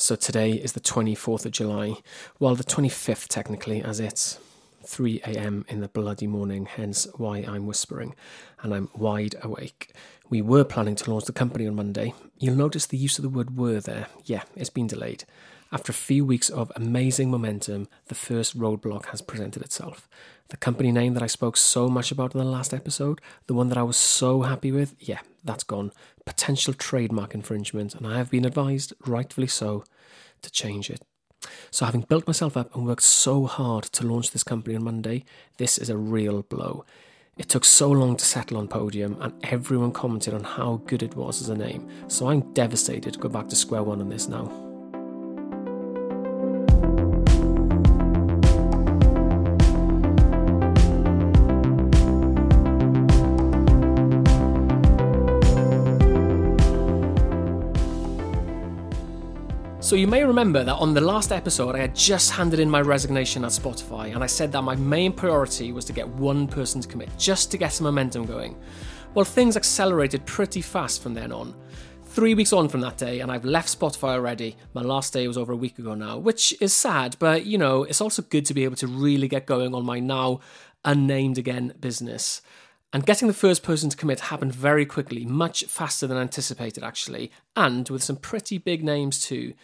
So today is the 24th of July, well, the 25th technically, as it's 3 a.m. in the bloody morning, hence why I'm whispering, and I'm wide awake. We were planning to launch the company on Monday. You'll notice the use of the word were there. Yeah, it's been delayed. After a few weeks of amazing momentum, the first roadblock has presented itself. The company name that I spoke so much about in the last episode, the one that I was so happy with, yeah, that's gone. Potential trademark infringement, and I have been advised, rightfully so, to change it. So, having built myself up and worked so hard to launch this company on Monday, this is a real blow. It took so long to settle on Podium, and everyone commented on how good it was as a name, so I'm devastated to go back to square one on this now. So, you may remember that on the last episode, I had just handed in my resignation at Spotify, and I said that my main priority was to get one person to commit, just to get some momentum going. Well, things accelerated pretty fast from then on. Three weeks on from that day, and I've left Spotify already. My last day was over a week ago now, which is sad, but you know, it's also good to be able to really get going on my now unnamed again business. And getting the first person to commit happened very quickly, much faster than anticipated, actually, and with some pretty big names too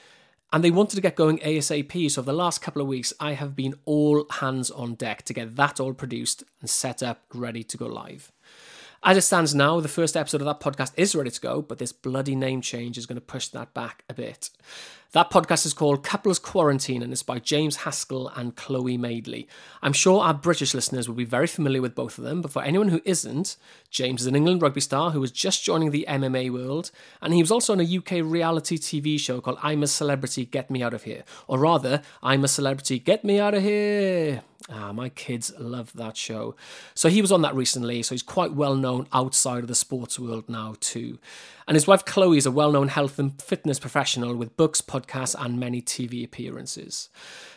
and they wanted to get going ASAP. So, for the last couple of weeks, I have been all hands on deck to get that all produced and set up, ready to go live. As it stands now, the first episode of that podcast is ready to go, but this bloody name change is going to push that back a bit. That podcast is called Couples Quarantine and it's by James Haskell and Chloe Madeley. I'm sure our British listeners will be very familiar with both of them, but for anyone who isn't, James is an England rugby star who was just joining the MMA world, and he was also on a UK reality TV show called I'm a Celebrity, Get Me Out of Here. Or rather, I'm a Celebrity, Get Me Out of Here. Ah, my kids love that show. So he was on that recently, so he's quite well known outside of the sports world now, too. And his wife Chloe is a well known health and fitness professional with books, podcasts, and many TV appearances.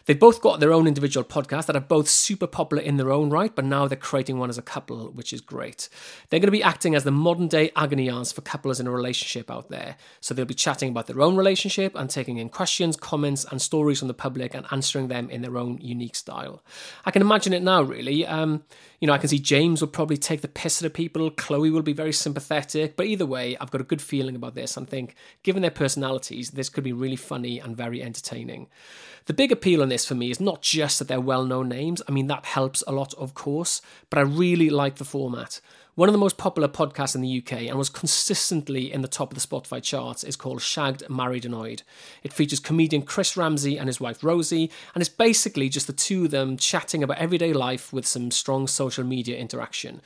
They've both got their own individual podcasts that are both super popular in their own right, but now they're creating one as a couple, which is great. They're going to be acting as the modern day agony aunts for couples in a relationship out there. So they'll be chatting about their own relationship and taking in questions, comments, and stories from the public and answering them in their own unique style. I can imagine it now, really. Um, you know, I can see James will probably take the piss out of people, Chloe will be very sympathetic, but either way, I've got a good feeling about this. And think, given their personalities, this could be really funny and very entertaining. The big appeal on this for me is not just that they're well known names, I mean, that helps a lot, of course, but I really like the format. One of the most popular podcasts in the UK and was consistently in the top of the Spotify charts is called Shagged, Married, Annoyed. It features comedian Chris Ramsey and his wife Rosie, and it's basically just the two of them chatting about everyday life with some strong social media interaction.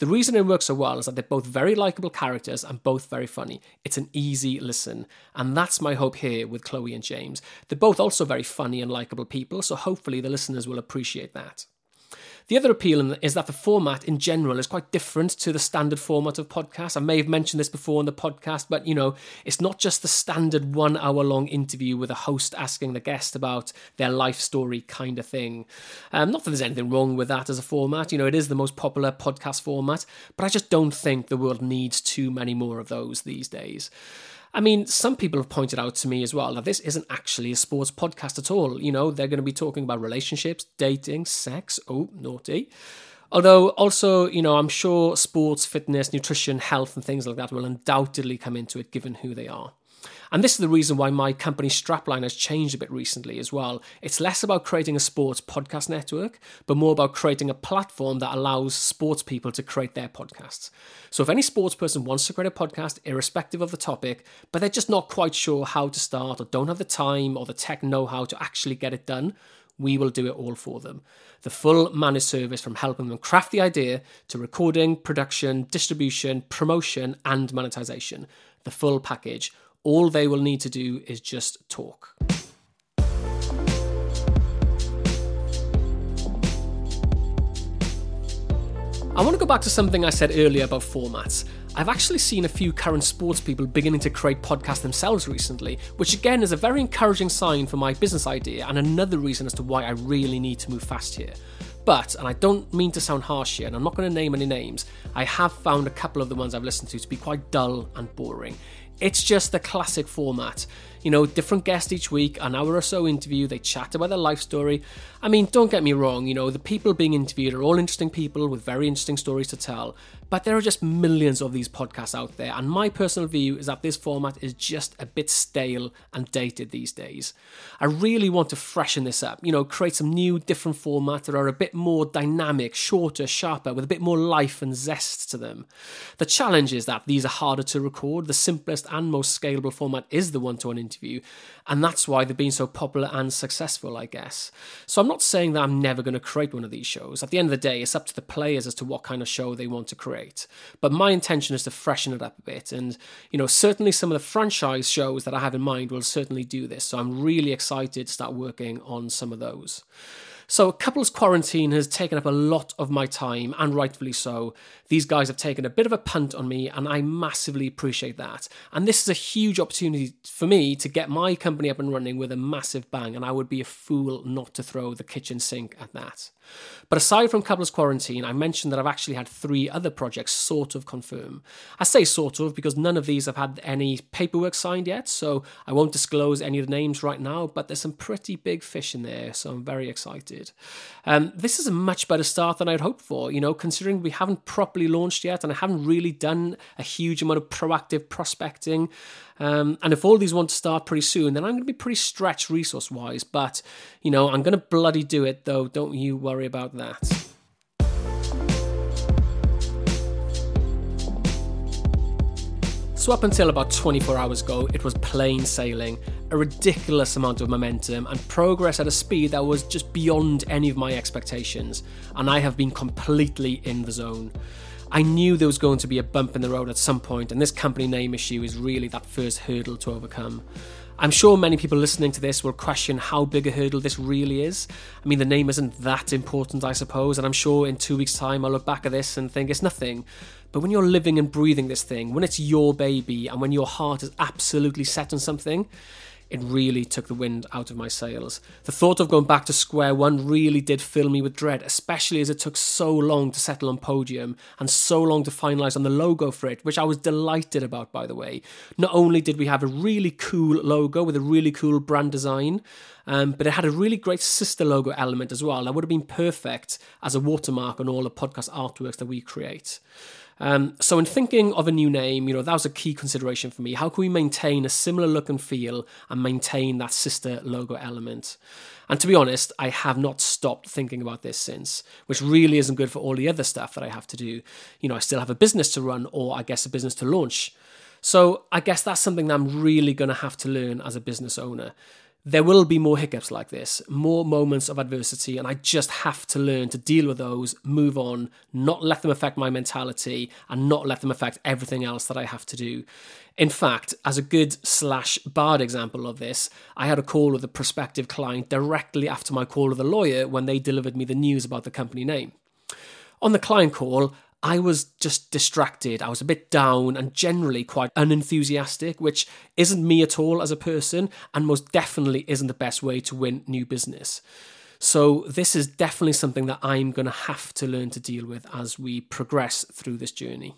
The reason it works so well is that they're both very likable characters and both very funny. It's an easy listen, and that's my hope here with Chloe and James. They're both also very funny and likable people, so hopefully the listeners will appreciate that. The other appeal is that the format in general is quite different to the standard format of podcasts. I may have mentioned this before in the podcast, but you know, it's not just the standard one hour long interview with a host asking the guest about their life story kind of thing. Um, not that there's anything wrong with that as a format, you know, it is the most popular podcast format, but I just don't think the world needs too many more of those these days. I mean, some people have pointed out to me as well that this isn't actually a sports podcast at all. You know, they're going to be talking about relationships, dating, sex. Oh, naughty. Although, also, you know, I'm sure sports, fitness, nutrition, health, and things like that will undoubtedly come into it given who they are. And this is the reason why my company Strapline has changed a bit recently as well. It's less about creating a sports podcast network, but more about creating a platform that allows sports people to create their podcasts. So if any sports person wants to create a podcast, irrespective of the topic, but they're just not quite sure how to start or don't have the time or the tech know how to actually get it done, we will do it all for them. The full managed service from helping them craft the idea to recording, production, distribution, promotion, and monetization the full package. All they will need to do is just talk. I want to go back to something I said earlier about formats. I've actually seen a few current sports people beginning to create podcasts themselves recently, which again is a very encouraging sign for my business idea and another reason as to why I really need to move fast here. But, and I don't mean to sound harsh here, and I'm not going to name any names, I have found a couple of the ones I've listened to to be quite dull and boring. It's just the classic format you know, different guest each week, an hour or so interview, they chat about their life story. I mean, don't get me wrong, you know, the people being interviewed are all interesting people with very interesting stories to tell, but there are just millions of these podcasts out there, and my personal view is that this format is just a bit stale and dated these days. I really want to freshen this up, you know, create some new, different formats that are a bit more dynamic, shorter, sharper, with a bit more life and zest to them. The challenge is that these are harder to record, the simplest and most scalable format is the one to one interview. And that's why they've been so popular and successful, I guess. So I'm not saying that I'm never going to create one of these shows. At the end of the day, it's up to the players as to what kind of show they want to create. But my intention is to freshen it up a bit. And, you know, certainly some of the franchise shows that I have in mind will certainly do this. So I'm really excited to start working on some of those. So, couples quarantine has taken up a lot of my time, and rightfully so. These guys have taken a bit of a punt on me, and I massively appreciate that. And this is a huge opportunity for me to get my company up and running with a massive bang, and I would be a fool not to throw the kitchen sink at that. But aside from couples quarantine, I mentioned that I've actually had three other projects sort of confirm. I say sort of because none of these have had any paperwork signed yet, so I won't disclose any of the names right now, but there's some pretty big fish in there, so I'm very excited. Um, this is a much better start than I'd hoped for, you know, considering we haven't properly launched yet and I haven't really done a huge amount of proactive prospecting. Um, and if all these want to start pretty soon, then I'm going to be pretty stretched resource wise. But, you know, I'm going to bloody do it, though. Don't you worry about that. So, up until about 24 hours ago, it was plain sailing, a ridiculous amount of momentum, and progress at a speed that was just beyond any of my expectations, and I have been completely in the zone. I knew there was going to be a bump in the road at some point, and this company name issue is really that first hurdle to overcome. I'm sure many people listening to this will question how big a hurdle this really is. I mean, the name isn't that important, I suppose, and I'm sure in two weeks' time I'll look back at this and think it's nothing. But when you're living and breathing this thing, when it's your baby, and when your heart is absolutely set on something, it really took the wind out of my sails. The thought of going back to square one really did fill me with dread, especially as it took so long to settle on Podium and so long to finalise on the logo for it, which I was delighted about, by the way. Not only did we have a really cool logo with a really cool brand design, um, but it had a really great sister logo element as well. That would have been perfect as a watermark on all the podcast artworks that we create. Um, so, in thinking of a new name, you know, that was a key consideration for me. How can we maintain a similar look and feel and maintain that sister logo element? And to be honest, I have not stopped thinking about this since, which really isn't good for all the other stuff that I have to do. You know, I still have a business to run, or I guess a business to launch. So, I guess that's something that I'm really going to have to learn as a business owner there will be more hiccups like this, more moments of adversity, and I just have to learn to deal with those, move on, not let them affect my mentality, and not let them affect everything else that I have to do. In fact, as a good slash bad example of this, I had a call with a prospective client directly after my call with a lawyer when they delivered me the news about the company name. On the client call, I was just distracted. I was a bit down and generally quite unenthusiastic, which isn't me at all as a person, and most definitely isn't the best way to win new business. So, this is definitely something that I'm going to have to learn to deal with as we progress through this journey.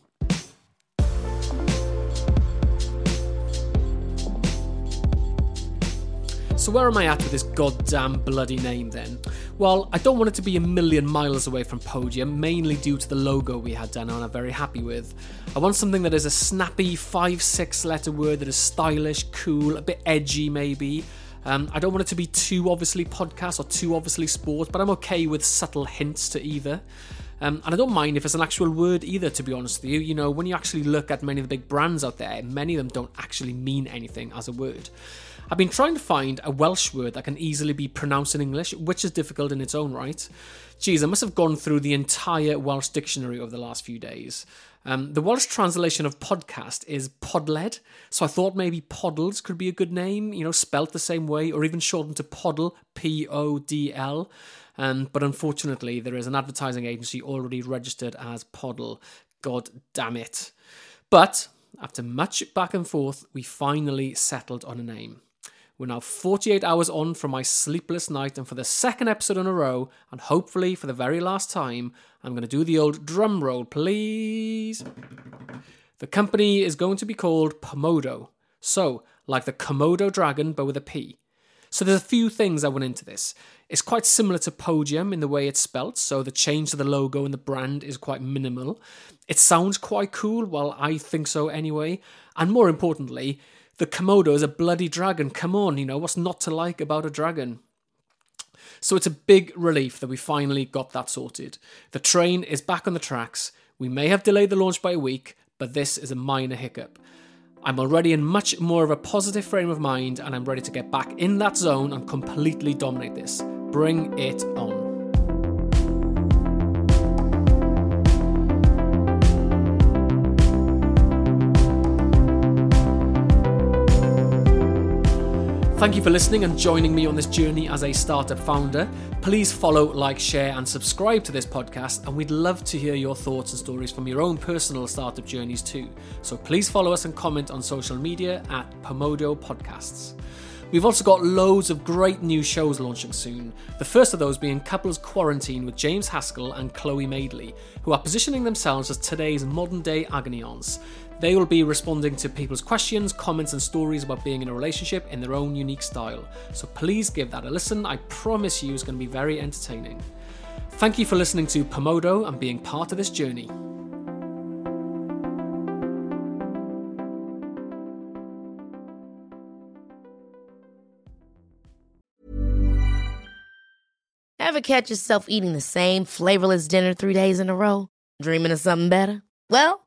So, where am I at with this goddamn bloody name then? Well, I don't want it to be a million miles away from Podium, mainly due to the logo we had done and I'm very happy with. I want something that is a snappy 5 6 letter word that is stylish, cool, a bit edgy maybe. Um, I don't want it to be too obviously podcast or too obviously sport, but I'm okay with subtle hints to either. Um, and I don't mind if it's an actual word either, to be honest with you. You know, when you actually look at many of the big brands out there, many of them don't actually mean anything as a word. I've been trying to find a Welsh word that can easily be pronounced in English, which is difficult in its own right. Geez, I must have gone through the entire Welsh dictionary over the last few days. Um, the Welsh translation of podcast is podled, so I thought maybe Poddles could be a good name, you know, spelt the same way, or even shortened to Poddle, P O D L. Um, but unfortunately, there is an advertising agency already registered as Poddle. God damn it. But after much back and forth, we finally settled on a name. We're now 48 hours on from my sleepless night, and for the second episode in a row, and hopefully for the very last time, I'm going to do the old drum roll, please. The company is going to be called Pomodo. So, like the Komodo dragon, but with a P. So there's a few things that went into this. It's quite similar to Podium in the way it's spelt, so the change to the logo and the brand is quite minimal. It sounds quite cool, well, I think so anyway. And more importantly, the Komodo is a bloody dragon. Come on, you know, what's not to like about a dragon? So it's a big relief that we finally got that sorted. The train is back on the tracks. We may have delayed the launch by a week, but this is a minor hiccup. I'm already in much more of a positive frame of mind and I'm ready to get back in that zone and completely dominate this. Bring it on. Thank you for listening and joining me on this journey as a startup founder. Please follow, like, share, and subscribe to this podcast, and we'd love to hear your thoughts and stories from your own personal startup journeys too. So please follow us and comment on social media at Pomodo Podcasts. We've also got loads of great new shows launching soon. The first of those being Couples Quarantine with James Haskell and Chloe Madeley, who are positioning themselves as today's modern day agony aunts. They will be responding to people's questions, comments, and stories about being in a relationship in their own unique style. So please give that a listen. I promise you it's going to be very entertaining. Thank you for listening to Pomodo and being part of this journey. Ever catch yourself eating the same flavorless dinner three days in a row? Dreaming of something better? Well,